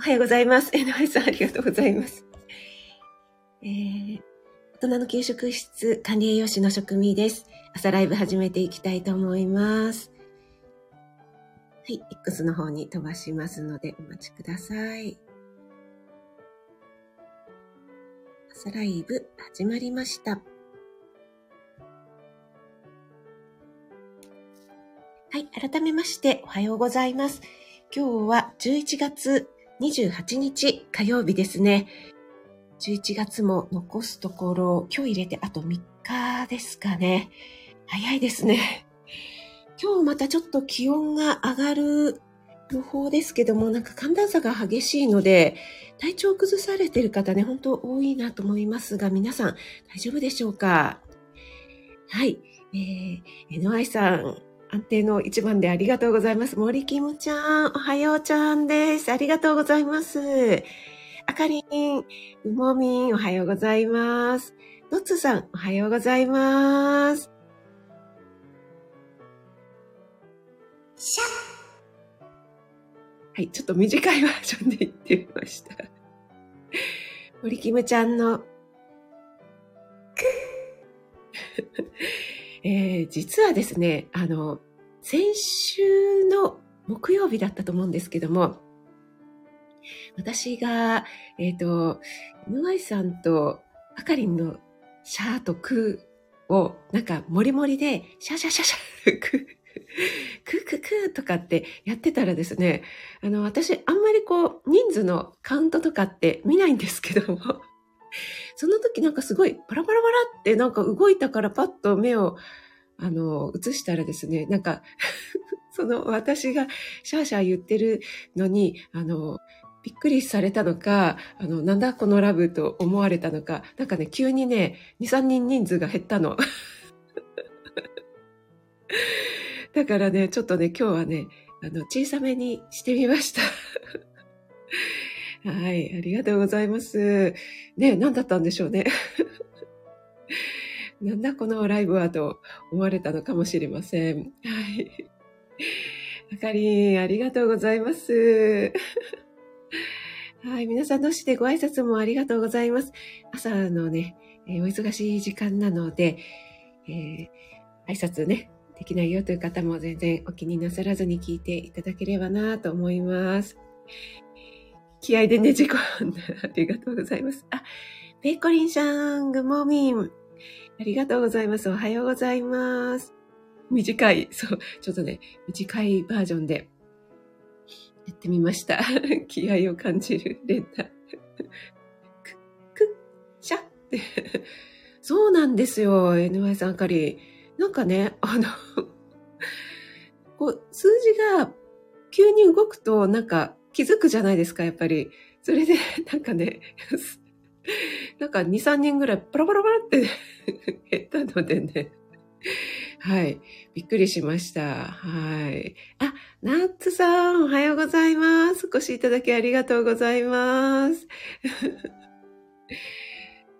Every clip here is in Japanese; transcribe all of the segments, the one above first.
おはようございます。えのはさん、ありがとうございます。えー、大人の給食室管理栄養士の職味です。朝ライブ始めていきたいと思います。はい、X の方に飛ばしますのでお待ちください。朝ライブ始まりました。はい、改めましておはようございます。今日は11月28日火曜日ですね。11月も残すところ、今日入れてあと3日ですかね。早いですね。今日またちょっと気温が上がる予報ですけども、なんか寒暖差が激しいので、体調崩されてる方ね、本当多いなと思いますが、皆さん大丈夫でしょうか？はい。えー、NY さん、安定の一番でありがとうございます。森キムちゃん、おはようちゃんです。ありがとうございます。あかりん、うもみん、おはようございます。のつさん、おはようございます。しゃはい、ちょっと短いバージョンで言ってみました。森キムちゃんの、くえー、実はですね、あの、先週の木曜日だったと思うんですけども、私が、えっ、ー、と、井上さんとあかりんのシャーとクーを、なんか、もりもりで、シャシャシャシャ、クー、クークークーとかってやってたらですね、あの、私、あんまりこう、人数のカウントとかって見ないんですけども、その時なんかすごいパラパラパラってなんか動いたからパッと目をあの、映したらですね、なんか その私がシャーシャー言ってるのに、あの、びっくりされたのか、あの、なんだこのラブと思われたのか、なんかね、急にね、2、3人人数が減ったの。だからね、ちょっとね、今日はね、あの、小さめにしてみました。はい、ありがとうございます。ね、何だったんでしょうね。なんだこのライブはと思われたのかもしれません。はい。あかりん、ありがとうございます。はい。皆さん同士でご挨拶もありがとうございます。朝のね、えー、お忙しい時間なので、えー、挨拶ね、できないよという方も全然お気になさらずに聞いていただければなと思います。気合でねじ込んでありがとうございます。あ、ペイコリンさん、グモミン。ありがとうございます。おはようございます。短い、そう、ちょっとね、短いバージョンでやってみました。気合を感じる連打。く、く、しゃって。そうなんですよ、NY さんあかり。なんかね、あのこう、数字が急に動くとなんか気づくじゃないですか、やっぱり。それで、なんかね、なんか2、3人ぐらいパラパラパラって 減ったのでね。はい。びっくりしました。はい。あ、ナッツさん、おはようございます。お越しいただきありがとうございます。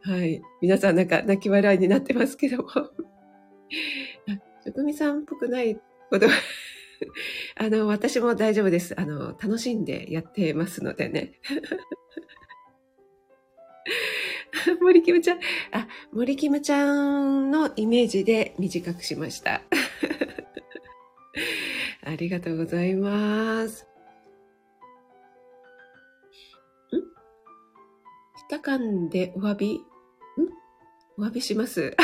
はい。皆さんなんか泣き笑いになってますけども。あ職味さんっぽくないこと あの、私も大丈夫です。あの、楽しんでやってますのでね。森キムちゃん、あ、森キムちゃんのイメージで短くしました。ありがとうございます。ん？下噛んでお詫び？ん？お詫びします。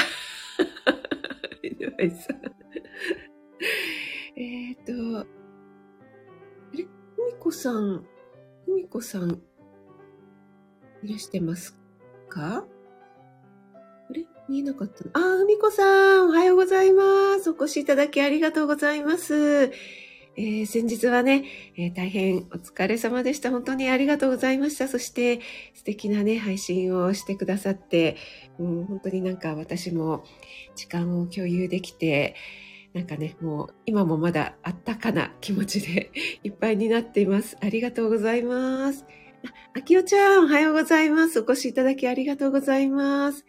えっと、あれ？ふみこさん、ふみこさん、いらしてますか？あれ？見えなかったあ、うみこさん、おはようございます。お越しいただきありがとうございます。えー、先日はね、えー、大変お疲れ様でした。本当にありがとうございました。そして素敵なね、配信をしてくださって、もう本当になんか私も時間を共有できて、なんかね、もう今もまだあったかな気持ちで いっぱいになっています。ありがとうございます。あきおちゃん、おはようございます。お越しいただきありがとうございます。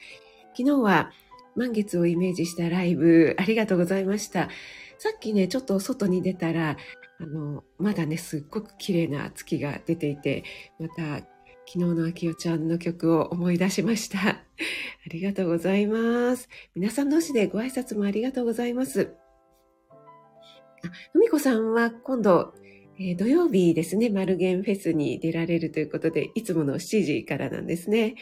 昨日は満月をイメージしたライブ、ありがとうございました。さっきね、ちょっと外に出たら、あの、まだね、すっごく綺麗な月が出ていて、また、昨日のあきおちゃんの曲を思い出しました。ありがとうございます。皆さん同士でご挨拶もありがとうございます。ふみこさんは今度、えー、土曜日ですね、マルゲンフェスに出られるということで、いつもの7時からなんですね。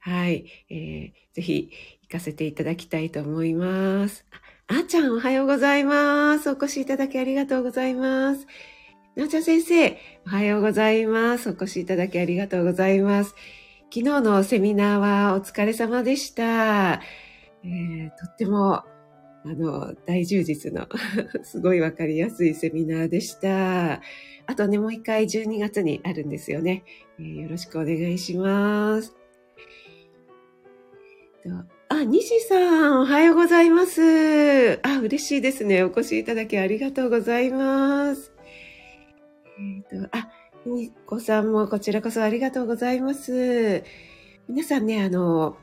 はい。えー、ぜひ行かせていただきたいと思います。あ、あーちゃんおはようございます。お越しいただきありがとうございます。なおちゃん先生、おはようございます。お越しいただきありがとうございます。昨日のセミナーはお疲れ様でした。えー、とってもあの、大充実の すごいわかりやすいセミナーでした。あとね、もう一回12月にあるんですよね。えー、よろしくお願いします。あ、西さん、おはようございます。あ、嬉しいですね。お越しいただきありがとうございます。えっ、ー、と、あ、みこさんもこちらこそありがとうございます。皆さんね、あの、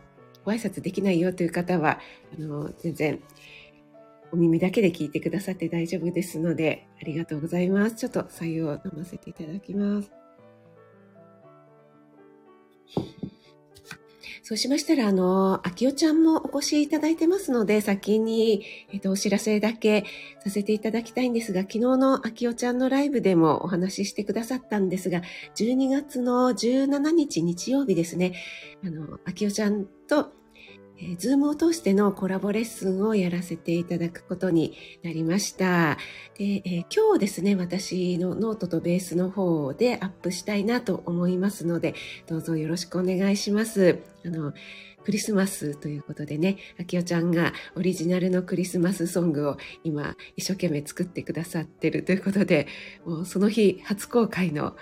ご挨拶できないよという方は、あの、全然お耳だけで聞いてくださって大丈夫ですので、ありがとうございます。ちょっと採用を飲ませていただきます。そうしましたら、あの、あきおちゃんもお越しいただいてますので、先に、えっと、お知らせだけさせていただきたいんですが、昨日のあきおちゃんのライブでもお話ししてくださったんですが、12月の17日日曜日ですね、あの、あきおちゃんとえー、 Zoom を通してのコラボレッスンをやらせていただくことになりました。で、えー、今日ですね、私のノートとベースの方でアップしたいなと思いますので、どうぞよろしくお願いします。あの、クリスマスということでね、あきおちゃんがオリジナルのクリスマスソングを今一生懸命作ってくださってるということで、もうその日初公開の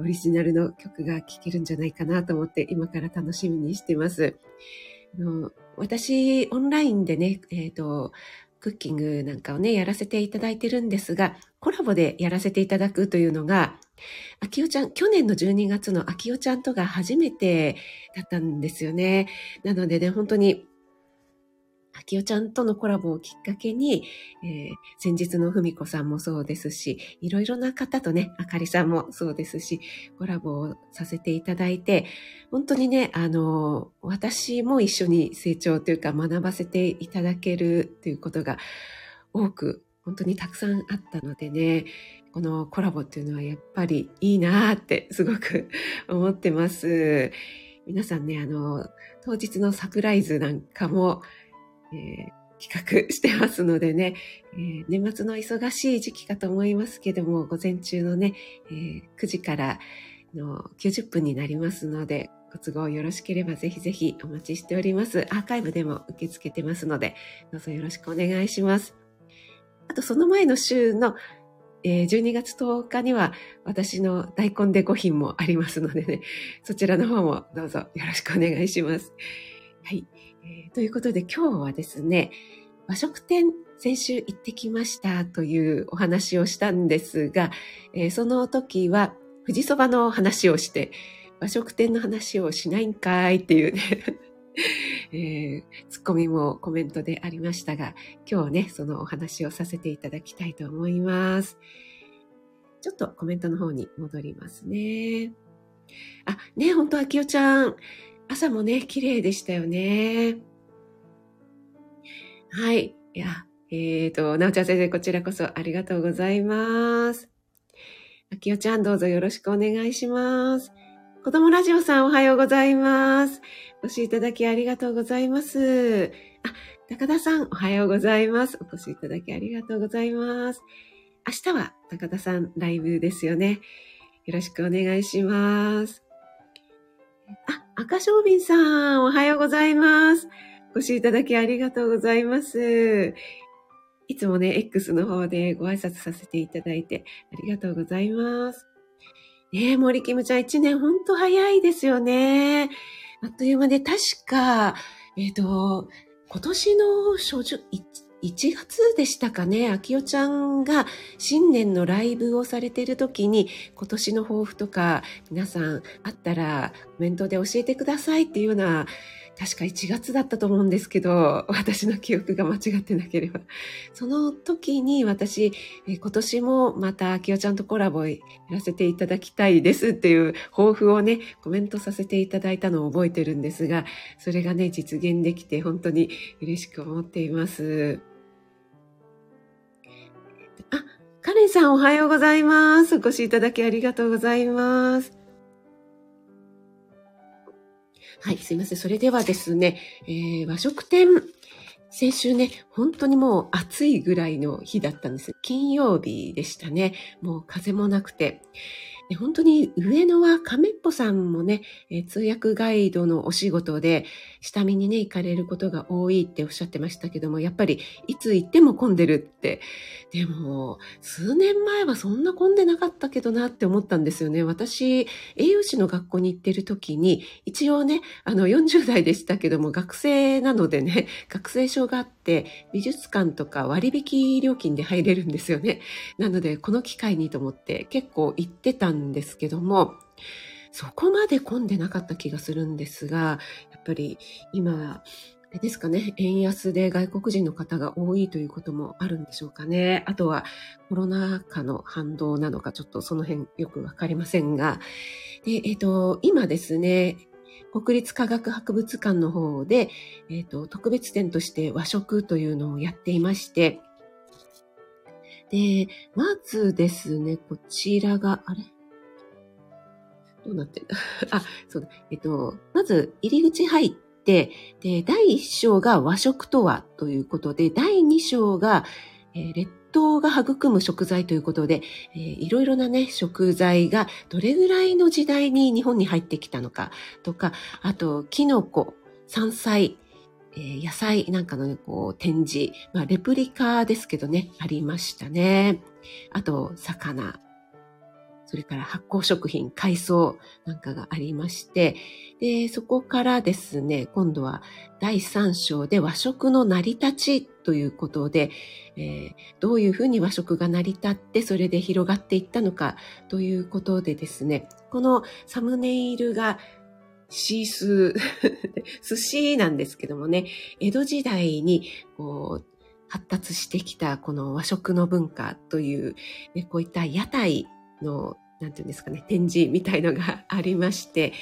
オリジナルの曲が聴けるんじゃないかなと思って今から楽しみにしてます。私、オンラインでね、えっ、ー、と、クッキングなんかをね、やらせていただいてるんですが、コラボでやらせていただくというのが、あきおちゃん、去年の12月のあきおちゃんとが初めてだったんですよね。なのでね、本当にあきおちゃんとのコラボをきっかけに、えー、先日のふみこさんもそうですし、いろいろな方とね、あかりさんもそうですし、コラボをさせていただいて、本当にね、あの、私も一緒に成長というか学ばせていただけるということが多く、本当にたくさんあったのでね、このコラボっていうのはやっぱりいいなーってすごく 思ってます。皆さんね、あの、当日のサプライズなんかも、えー企画してますのでね、えー、年末の忙しい時期かと思いますけども、午前中のね、えー、9時からの90分になりますので、ご都合よろしければぜひぜひお待ちしております。アーカイブでも受け付けてますので、どうぞよろしくお願いします。あと、その前の週の、えー、12月10日には私の大根で5品もありますのでね、そちらの方もどうぞよろしくお願いします。はい。えー、ということで今日はですね、和食店先週行ってきましたというお話をしたんですが、えー、その時は富士そばの話をして、和食店の話をしないんかいっていうね えー、ツッコミもコメントでありましたが、今日ね、そのお話をさせていただきたいと思います。ちょっとコメントの方に戻りますね。あ、ね、本当あきおちゃん、朝もね、綺麗でしたよね。はい。いや、えっ、ー、と、なおちゃん先生、こちらこそありがとうございます。あきおちゃん、どうぞよろしくお願いします。子供ラジオさん、おはようございます。お越しいただきありがとうございます。あ、高田さん、おはようございます。お越しいただきありがとうございます。明日は高田さんライブですよね。よろしくお願いします。あ、赤小瓶さん、おはようございます。お越しいただきありがとうございます。いつもね、X の方でご挨拶させていただいてありがとうございます。ねえ、森キムちゃん一年ほんと早いですよね。あっという間で確か、えっ、ー、と、今年の初旬、1月でしたかね、秋代ちゃんが新年のライブをされている時に、今年の抱負とか皆さんあったらコメントで教えてくださいっていうような確か1月だったと思うんですけど、私の記憶が間違ってなければ。その時に私、今年もまた、きよちゃんとコラボやらせていただきたいですっていう抱負をね、コメントさせていただいたのを覚えてるんですが、それがね、実現できて本当に嬉しく思っています。カレンさんおはようございます。お越しいただきありがとうございます。はい、すいません。それではですね、えー、和食店、先週ね、本当にもう暑いぐらいの日だったんです。金曜日でしたね。もう風もなくて。本当に上野は亀っぽさんもね、え通訳ガイドのお仕事で下見にね、行かれることが多いっておっしゃってましたけども、やっぱりいつ行っても混んでるって。でも、数年前はそんな混んでなかったけどなって思ったんですよね。私、栄養士の学校に行ってる時に、一応ね、あの40代でしたけども、学生なのでね、学生証があって、美術館とか割引料金で入れるんですよね。なので、この機会にと思って結構行ってたんですけども、そこまで混んでなかった気がするんですが、やっぱり今、あれですかね、円安で外国人の方が多いということもあるんでしょうかね。あとはコロナ禍の反動なのか、ちょっとその辺よくわかりませんが。で、えっ、ー、と、今ですね、国立科学博物館の方で、えっ、ー、と、特別展として和食というのをやっていまして、で、まずですね、こちらが、あれ？どうなってんだ？あ、そうだ。えっと、まず、入り口入って、で、第1章が和食とはということで、第2章が、えー、列島が育む食材ということで、えー、いろいろなね、食材がどれぐらいの時代に日本に入ってきたのかとか、あと、キノコ、山菜、えー、野菜なんかのね、こう、展示、まあ、レプリカですけどね、ありましたね。あと、魚、それから発酵食品、海藻なんかがありまして、で、そこからですね、今度は第3章で和食の成り立ちということで、えー、どういうふうに和食が成り立って、それで広がっていったのかということでですね、このサムネイルがシース、寿司なんですけどもね、江戸時代にこう発達してきたこの和食の文化という、ね、こういった屋台のなんていうんですかね、展示みたいのが ありまして、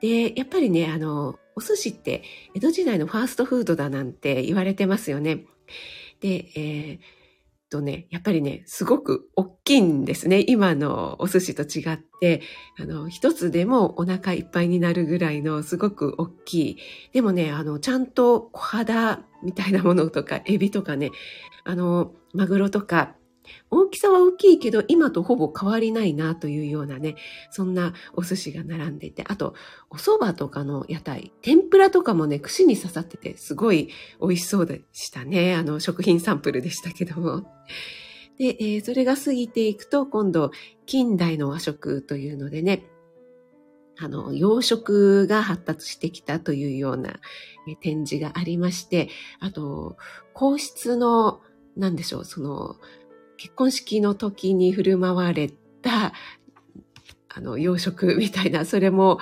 で、やっぱりね、あの、お寿司って江戸時代のファーストフードだなんて言われてますよね。で、えー、とね、やっぱりね、すごく大きいんですね。今のお寿司と違って、あの、一つでもお腹いっぱいになるぐらいのすごく大きい。でもね、あの、ちゃんと小肌みたいなものとか、エビとかね、あの、マグロとか、大きさは大きいけど、今とほぼ変わりないなというようなね、そんなお寿司が並んでいて、あと、お蕎麦とかの屋台、天ぷらとかもね、串に刺さってて、すごい美味しそうでしたね。あの、食品サンプルでしたけども。で、えー、それが過ぎていくと、今度、近代の和食というのでね、あの、洋食が発達してきたというような展示がありまして、あと、皇室の、なんでしょう、その、結婚式の時に振る舞われた、あの、洋食みたいな、それも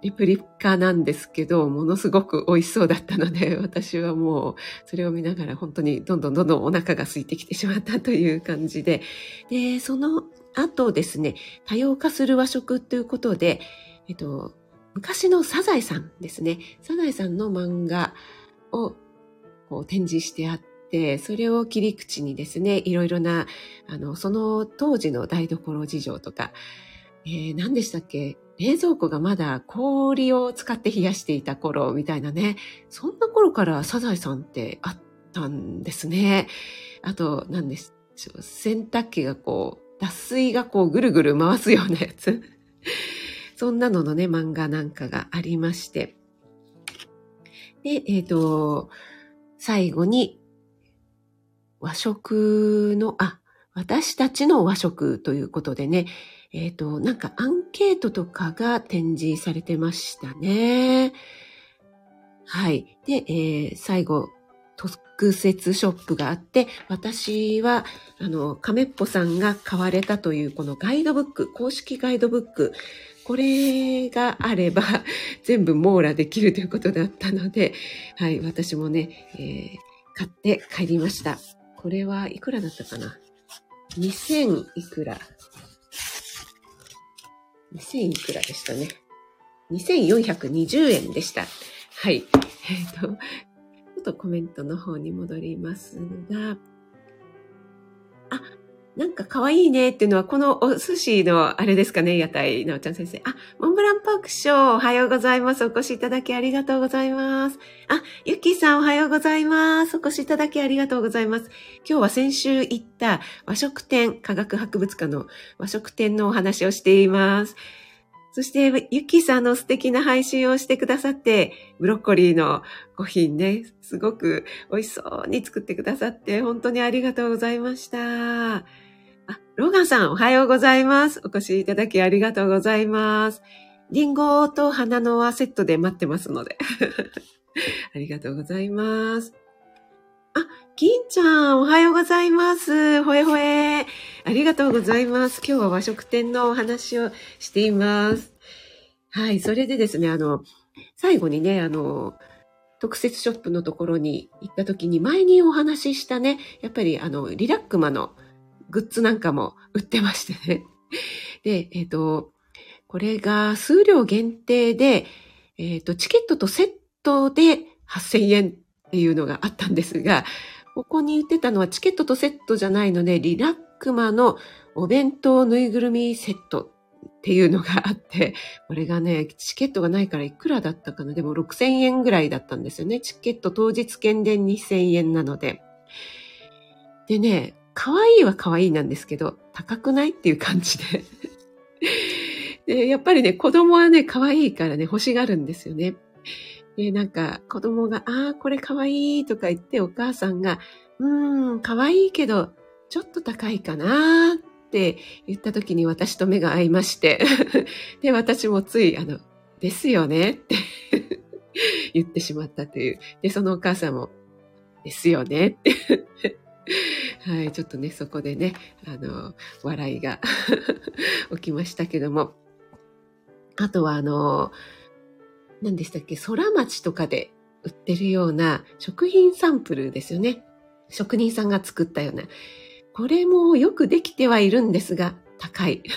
レプリカなんですけど、ものすごく美味しそうだったので、私はもう、それを見ながら本当にどんどんどんどんお腹が空いてきてしまったという感じで、で、その後ですね、多様化する和食ということで、えっと、昔のサザエさんですね。サザエさんの漫画をこう展示してあって、それを切り口にですね、いろいろな、あの、その当時の台所事情とか、えー、何でしたっけ？冷蔵庫がまだ氷を使って冷やしていた頃みたいなね、そんな頃からサザエさんってあったんですね。あと、何でしょう、洗濯機がこう、脱水がこうぐるぐる回すようなやつ。そんなののね、漫画なんかがありまして。で、えっ、ー、と、最後に、和食の、あ、私たちの和食ということでね、えっ、ー、と、なんかアンケートとかが展示されてましたね。はい。で、えー、最後、特設ショップがあって、私は、あの、亀っぽさんが買われたというこのガイドブック、公式ガイドブックこれがあれば 全部網羅できるということだったので、はい、私もね、えー、買って帰りました。これはいくらだったかな ?2000 いくら ?2000 いくらでしたね。2420円でした。はい。えっ、ー、と、ちょっとコメントの方に戻りますが、なんか可愛いねっていうのは、このお寿司のあれですかね、屋台、なおちゃん先生。あ、モンブランパークショー、おはようございます。お越しいただきありがとうございます。あ、ゆきさんおはようございます。お越しいただきありがとうございます。今日は先週行った和食店、科学博物館の和食店のお話をしています。そして、ゆきさんの素敵な配信をしてくださって、ブロッコリーのご品ね、すごく美味しそうに作ってくださって、本当にありがとうございました。ロガンさん、おはようございます。お越しいただきありがとうございます。リンゴと花のはセットで待ってますので。ありがとうございます。あ、金ちゃん、おはようございます。ほえほえ。ありがとうございます。今日は和食店のお話をしています。はい、それでですね、あの、最後にね、あの、特設ショップのところに行った時に前にお話ししたね、やっぱりあの、リラックマのグッズなんかも売ってましてね。で、えっ、ー、と、これが数量限定で、えっ、ー、と、チケットとセットで8000円っていうのがあったんですが、ここに売ってたのはチケットとセットじゃないので、リラックマのお弁当ぬいぐるみセットっていうのがあって、これがね、チケットがないからいくらだったかなでも6000円ぐらいだったんですよね。チケット当日券で2000円なので。でね、可愛いは可愛いなんですけど、高くないっていう感じで。で、やっぱりね、子供はね、可愛いからね、欲しがるんですよね。で、なんか、子供が、ああ、これ可愛いとか言って、お母さんが、うーん、可愛いけど、ちょっと高いかなって言った時に私と目が合いまして。で、私もつい、あの、ですよねって言ってしまったという。で、そのお母さんも、ですよねってはい、ちょっとね、そこでね、あの、笑いが 起きましたけども。あとは、あの、何でしたっけ、空町とかで売ってるような食品サンプルですよね。職人さんが作ったような。これもよくできてはいるんですが、高い。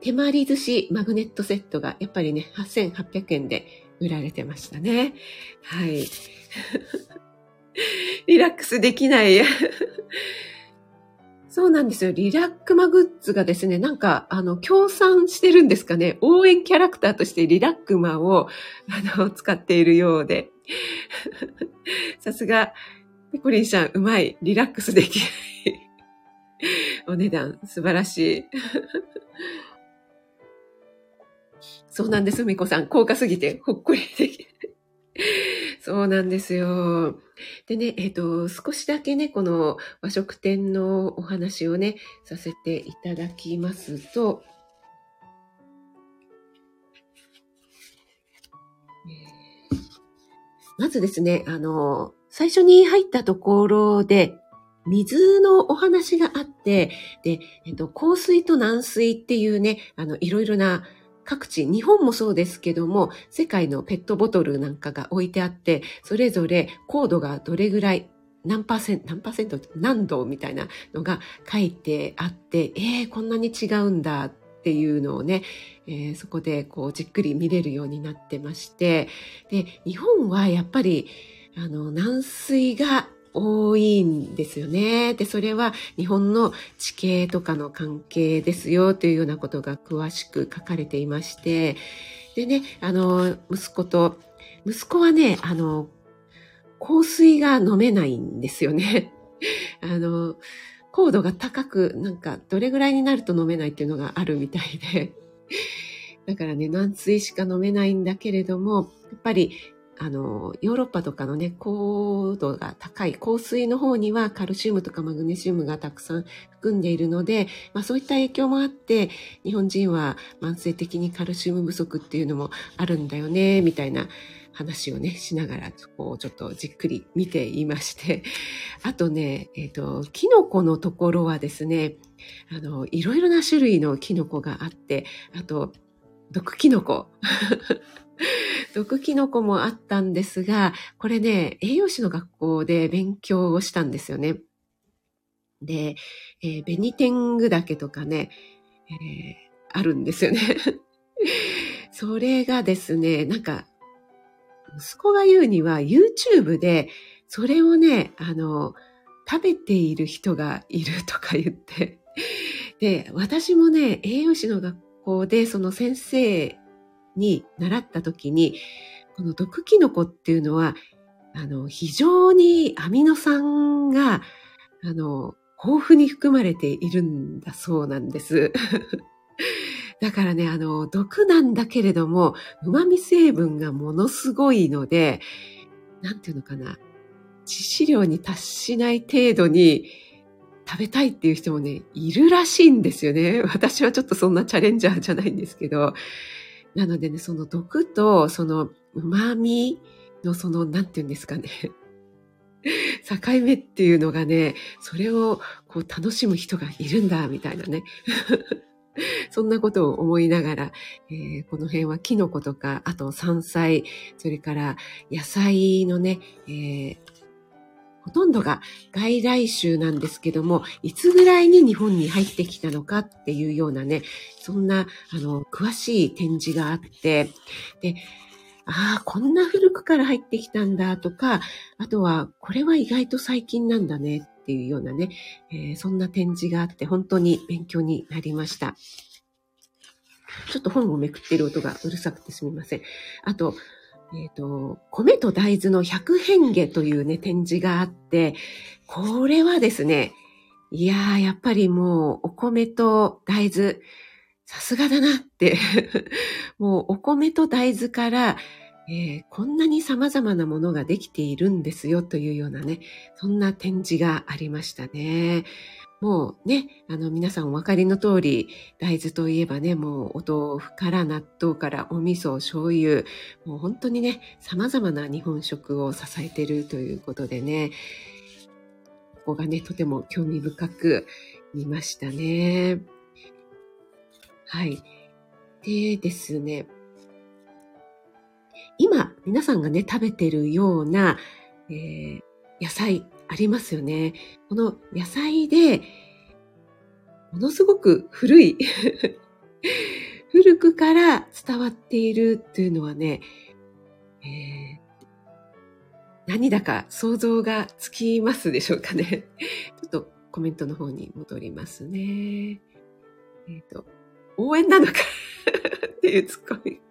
手まり寿司マグネットセットがやっぱりね、8800円で売られてましたね。はい。リラックスできない。そうなんですよ。リラックマグッズがですね、なんか、あの、協賛してるんですかね。応援キャラクターとしてリラックマを、あの、使っているようで。さすが、ペコリンさん、うまい。リラックスできない。お値段、素晴らしい。そうなんです、みこさん。高価すぎて、ほっこりできる。そうなんですよ。でね、えっ、ー、と、少しだけね、この和食店のお話をね、させていただきますと、まずですね、あの、最初に入ったところで、水のお話があって、で、えっと、香水と軟水っていうね、あの、いろいろな各地、日本もそうですけども、世界のペットボトルなんかが置いてあって、それぞれ高度がどれぐらい、何パーセント、何パーセント、何度みたいなのが書いてあって、えー、こんなに違うんだっていうのをね、えー、そこでこうじっくり見れるようになってまして、で、日本はやっぱり、あの、軟水が多いんですよね。で、それは日本の地形とかの関係ですよというようなことが詳しく書かれていまして、でね、あの、息子と、息子はね、あの、香水が飲めないんですよね。あの、高度が高く、なんか、どれぐらいになると飲めないっていうのがあるみたいで。だからね、軟水しか飲めないんだけれども、やっぱりあの、ヨーロッパとかのね、高度が高い香水の方にはカルシウムとかマグネシウムがたくさん含んでいるので、まあそういった影響もあって、日本人は慢性的にカルシウム不足っていうのもあるんだよね、みたいな話をね、しながら、こう、ちょっとじっくり見ていまして、あとね、えっ、ー、と、キノコのところはですね、あの、いろいろな種類のキノコがあって、あと、毒キノコ。毒キノコもあったんですが、これね、栄養士の学校で勉強をしたんですよね。で、えー、ベニテングダケとかね、えー、あるんですよね。それがですね、なんか、息子が言うには YouTube で、それをね、あの、食べている人がいるとか言って、で、私もね、栄養士の学校でその先生に習った時に、この毒キノコっていうのは、あの、非常にアミノ酸が、あの、豊富に含まれているんだそうなんです。だからね、あの、毒なんだけれども、旨味成分がものすごいので、なんていうのかな、致死量に達しない程度に食べたいっていう人もね、いるらしいんですよね。私はちょっとそんなチャレンジャーじゃないんですけど。なのでね、その毒と、その旨味のその、なんていうんですかね。境目っていうのがね、それをこう楽しむ人がいるんだ、みたいなね。そんなことを思いながら、えー、この辺はキノコとか、あと山菜、それから野菜のね、えー、ほとんどが外来種なんですけども、いつぐらいに日本に入ってきたのかっていうようなね、そんな、あの、詳しい展示があって、で、ああ、こんな古くから入ってきたんだとか、あとは、これは意外と最近なんだねっていうようなね、えー、そんな展示があって本当に勉強になりました。ちょっと本をめくっている音がうるさくてすみません。あと、えっ、ー、と、米と大豆の百変化というね、展示があって、これはですね、いやー、やっぱりもう、お米と大豆、さすがだなって もう、お米と大豆から、えー、こんなに様々なものができているんですよというようなね、そんな展示がありましたね。もうね、あの皆さんお分かりの通り、大豆といえばね、もうお豆腐から納豆からお味噌、醤油、もう本当にね、様々な日本食を支えてるということでね、ここがね、とても興味深く見ましたね。はい。でですね、今、皆さんがね、食べてるような、えー、野菜ありますよね。この野菜で、ものすごく古い 古くから伝わっているっていうのはね、えー、何だか想像がつきますでしょうかね。ちょっとコメントの方に戻りますね。えっ、ー、と、応援なのか っていうツッコミ。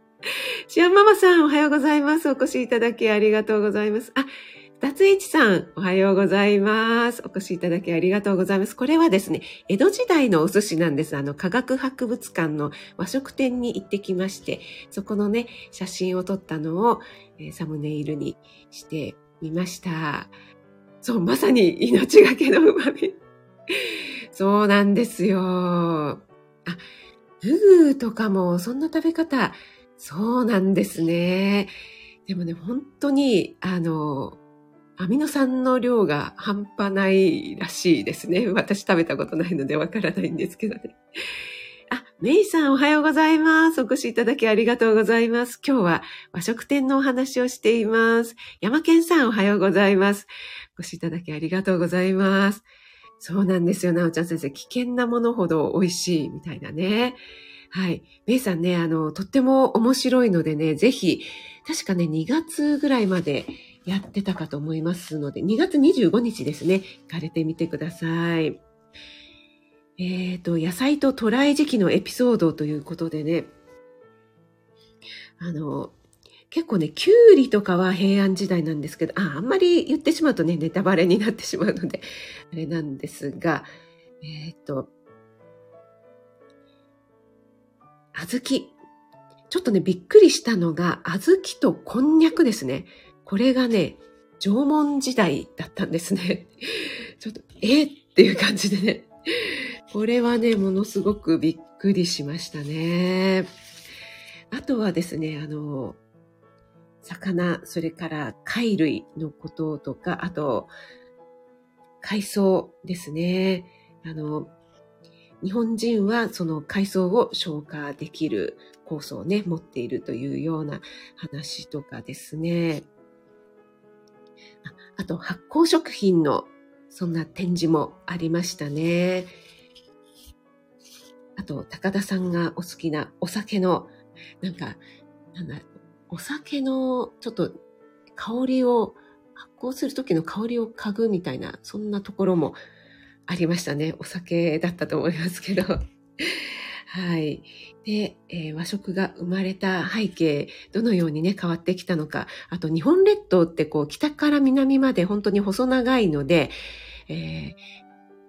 シアンママさん、おはようございます。お越しいただきありがとうございます。あ、二つ市さん、おはようございます。お越しいただきありがとうございます。これはですね、江戸時代のお寿司なんです。あの、科学博物館の和食店に行ってきまして、そこのね、写真を撮ったのを、えー、サムネイルにしてみました。そう、まさに命がけの旨味。そうなんですよ。あ、フグとかもそんな食べ方そうなんですね。でもね、本当に、あの、アミノ酸の量が半端ないらしいですね。私食べたことないのでわからないんですけどね。あ、メイさんおはようございます。お越しいただきありがとうございます。今日は和食店のお話をしています。山健さんおはようございます。お越しいただきありがとうございます。そうなんですよ、なおちゃん先生。危険なものほど美味しいみたいなね。はい。メイさんね、あの、とっても面白いのでね、ぜひ、確かね、2月ぐらいまでやってたかと思いますので、2月25日ですね、行かれてみてください。えっ、ー、と、野菜と渡来時期のエピソードということでね、あの、結構ね、キュウリとかは平安時代なんですけど、あ、あんまり言ってしまうとね、ネタバレになってしまうので、あれなんですが、えっ、ー、と、小豆。ちょっとね、びっくりしたのが、小豆とこんにゃくですね。これがね、縄文時代だったんですね。ちょっと、えっていう感じでね。これはね、ものすごくびっくりしましたね。あとはですね、あの、魚、それから貝類のこととか、あと、海藻ですね。あの、日本人はその海藻を消化できる酵素をね、持っているというような話とかですね。あと、発酵食品のそんな展示もありましたね。あと、高田さんがお好きなお酒の、なんか、なんだ、お酒のちょっと香りを、発酵する時の香りを嗅ぐみたいな、そんなところもありましたね。お酒だったと思いますけど。はい。で、えー、和食が生まれた背景、どのようにね、変わってきたのか。あと、日本列島ってこう、北から南まで本当に細長いので、え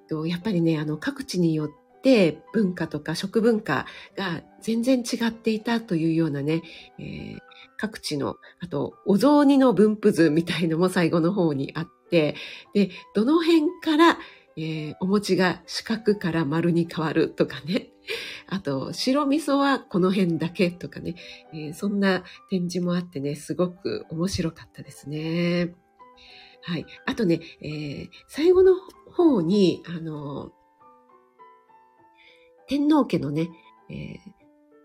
ー、やっぱりね、あの、各地によって文化とか食文化が全然違っていたというようなね、えー、各地の、あと、お雑煮の分布図みたいのも最後の方にあって、で、どの辺から、えー、お餅が四角から丸に変わるとかね。あと、白味噌はこの辺だけとかね。えー、そんな展示もあってね、すごく面白かったですね。はい。あとね、えー、最後の方に、あの、天皇家のね、えー、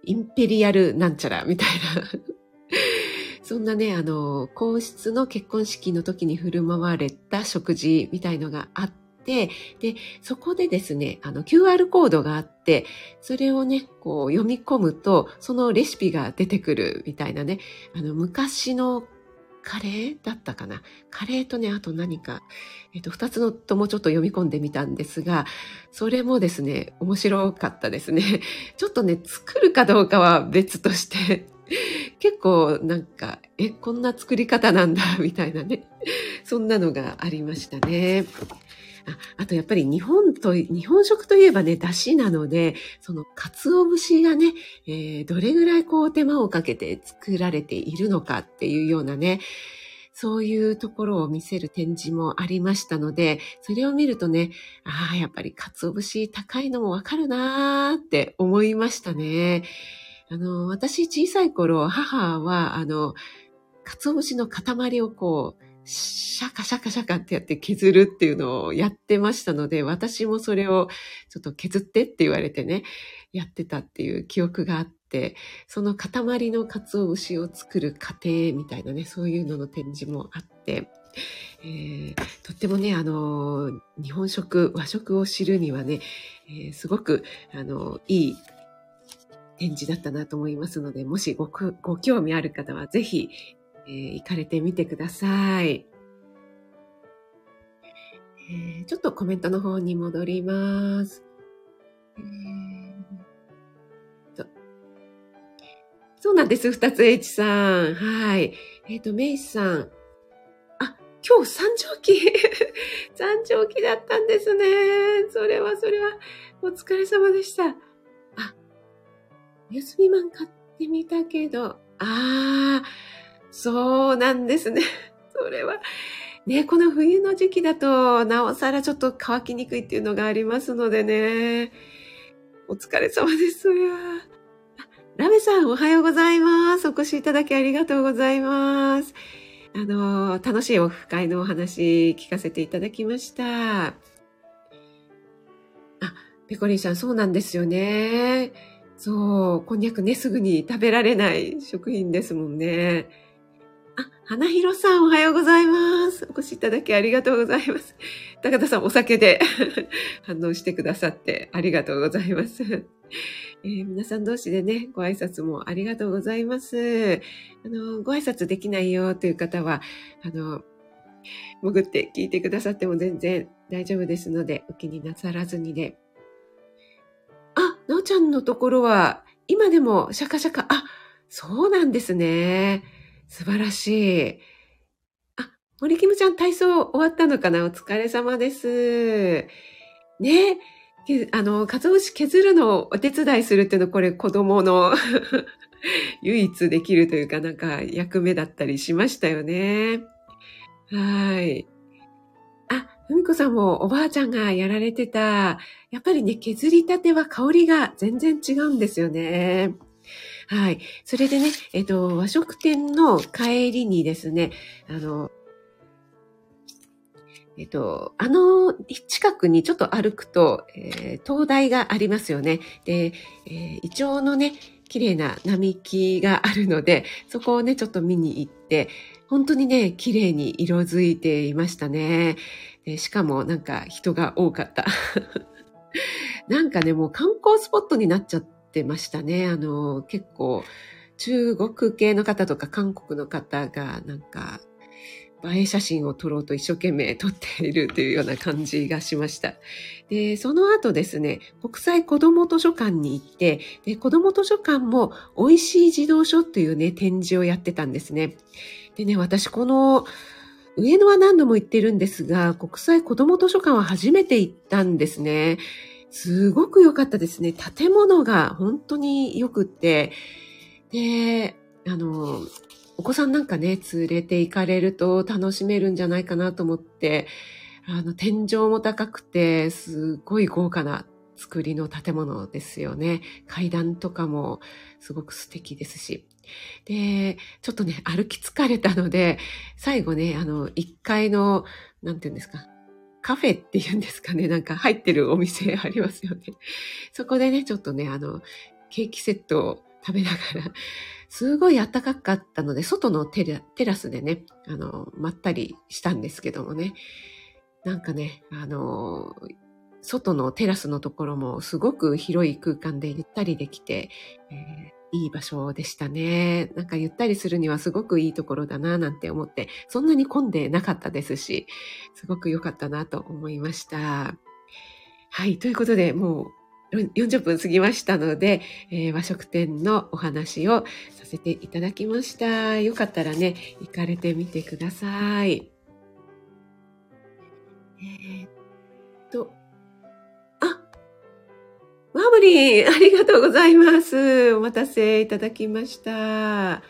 インペリアルなんちゃらみたいな そんなね、あの、皇室の結婚式の時に振る舞われた食事みたいのがあって、で、そこでですね、あの、QR コードがあって、それをね、こう読み込むと、そのレシピが出てくるみたいなね、あの、昔のカレーだったかな。カレーとね、あと何か、えっ、と、二つのともちょっと読み込んでみたんですが、それもですね、面白かったですね。ちょっとね、作るかどうかは別として、結構なんか、え、こんな作り方なんだ、みたいなね。そんなのがありましたね。あとやっぱり日本と、日本食といえばね、出汁なので、その鰹節がね、えー、どれぐらいこう手間をかけて作られているのかっていうようなね、そういうところを見せる展示もありましたので、それを見るとね、ああ、やっぱり鰹節高いのもわかるなーって思いましたね。あの、私小さい頃、母は、あの、鰹節の塊をこう、シャカシャカシャカってやって削るっていうのをやってましたので、私もそれをちょっと削ってって言われてね、やってたっていう記憶があって、その塊の鰹節を作る過程みたいなね、そういうのの展示もあって、えー、とってもね、あの、日本食、和食を知るにはね、えー、すごく、あの、いい展示だったなと思いますので、もしごご興味ある方はぜひえー、行かれてみてください。えー、ちょっとコメントの方に戻ります。えー、そうなんです、二つ H さん。はい。えっ、ー、と、メイさん。あ、今日三畳期 三畳期だったんですね。それはそれは、お疲れ様でした。あ、休みマン買ってみたけど、ああ、そうなんですね。それは。ね、この冬の時期だと、なおさらちょっと乾きにくいっていうのがありますのでね。お疲れ様です、それは。ラメさん、おはようございます。お越しいただきありがとうございます。あの、楽しいオフ会のお話聞かせていただきました。あ、ペコリンさん、そうなんですよね。そう、こんにゃくね、すぐに食べられない食品ですもんね。花広さんおはようございます。お越しいただきありがとうございます。高田さんお酒で 反応してくださってありがとうございます。えー、皆さん同士でね、ご挨拶もありがとうございます。あの、ご挨拶できないよという方は、あの、潜って聞いてくださっても全然大丈夫ですので、お気になさらずにで。あ、なおちゃんのところは、今でもシャカシャカ、あ、そうなんですね。素晴らしい。あ、森キムちゃん体操終わったのかな？お疲れ様です。ね？あの、かつお節削るのをお手伝いするっていうの、これ子供の 唯一できるというかなんか役目だったりしましたよね。はい。あ、ふみこさんもおばあちゃんがやられてた。やっぱりね、削りたては香りが全然違うんですよね。はい。それでね、えっ、と、和食店の帰りにですね、あの、えっと、あの近くにちょっと歩くと、えー、灯台がありますよね。で、えー、イチョウのね、綺麗な並木があるので、そこをね、ちょっと見に行って、本当にね、綺麗に色づいていましたね。でしかもなんか人が多かった。なんかね、もう観光スポットになっちゃってましたね。あの、結構、中国系の方とか韓国の方がなんか映え写真を撮ろうと一生懸命撮っているというような感じがしました。で、その後ですね、国際子ども図書館に行って、で、子ども図書館も美味しい児童書というね、展示をやってたんですね。でね、私この、上野は何度も行ってるんですが、国際子ども図書館は初めて行ったんですね。すごく良かったですね。建物が本当に良くって、で、あの、お子さんなんかね、連れて行かれると楽しめるんじゃないかなと思って、あの、天井も高くて、すごい豪華な作りの建物ですよね。階段とかもすごく素敵ですし。で、ちょっとね、歩き疲れたので、最後ね、あの、1階の、なんて言うんですか、カフェって言うんですかね、なんか入ってるお店ありますよね。そこでね、ちょっとね、あの、ケーキセットを食べながら、すごい暖かかったので、外のテラスでね、あの、まったりしたんですけどもね。なんかね、あの、外のテラスのところもすごく広い空間でゆったりできて、えー、いい場所でしたね。なんかゆったりするにはすごくいいところだななんて思って、そんなに混んでなかったですし、すごく良かったなと思いました。はい。ということで、もう40分過ぎましたので、えー、和食店のお話をさせていただきました。よかったらね、行かれてみてください。えー、マーブリン、ありがとうございます。お待たせいただきました。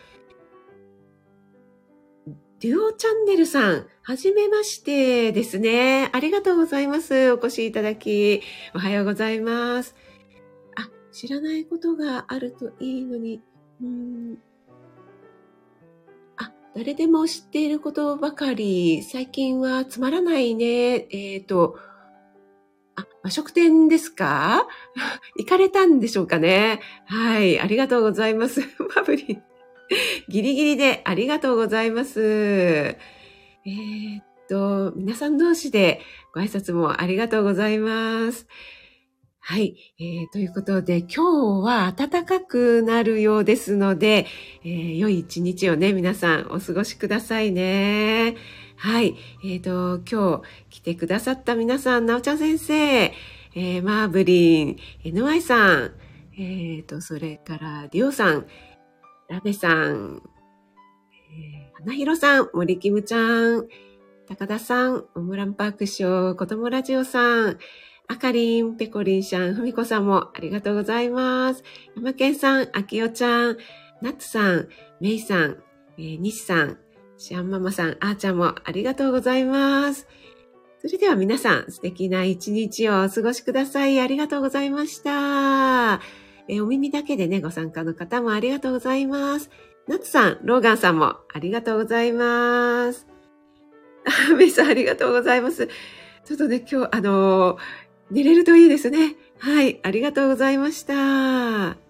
デュオチャンネルさん、はじめましてですね。ありがとうございます。お越しいただき。おはようございます。あ、知らないことがあるといいのに。うんあ、誰でも知っていることばかり。最近はつまらないね。えっ、ー、と、和食店ですか？行かれたんでしょうかね？はい、ありがとうございます。マブリン。ギリギリでありがとうございます。えー、っと、皆さん同士でご挨拶もありがとうございます。はい、えー。ということで、今日は暖かくなるようですので、えー、良い一日をね、皆さんお過ごしくださいね。はい。えっ、ー、と、今日来てくださった皆さん、なおちゃん先生、えー、マーブリン、NY さん、えっ、ー、と、それから、ディオさん、ラベさん、えー、花広さん、森キムちゃん、高田さん、オムランパークショー、子供ラジオさん、あかりん、ペコリンさん、ふみこさんもありがとうございます。山健さん、あきおちゃん、ナッツさん、メイさん、えー、西さん、シャンママさん、あーちゃんもありがとうございます。それでは皆さん、素敵な一日をお過ごしください。ありがとうございました。えお耳だけでね、ご参加の方もありがとうございます。ナツさん、ローガンさんもありがとうございます。あ、メさんありがとうございます。ちょっとね、今日、あのー、寝れるといいですね。はい、ありがとうございました。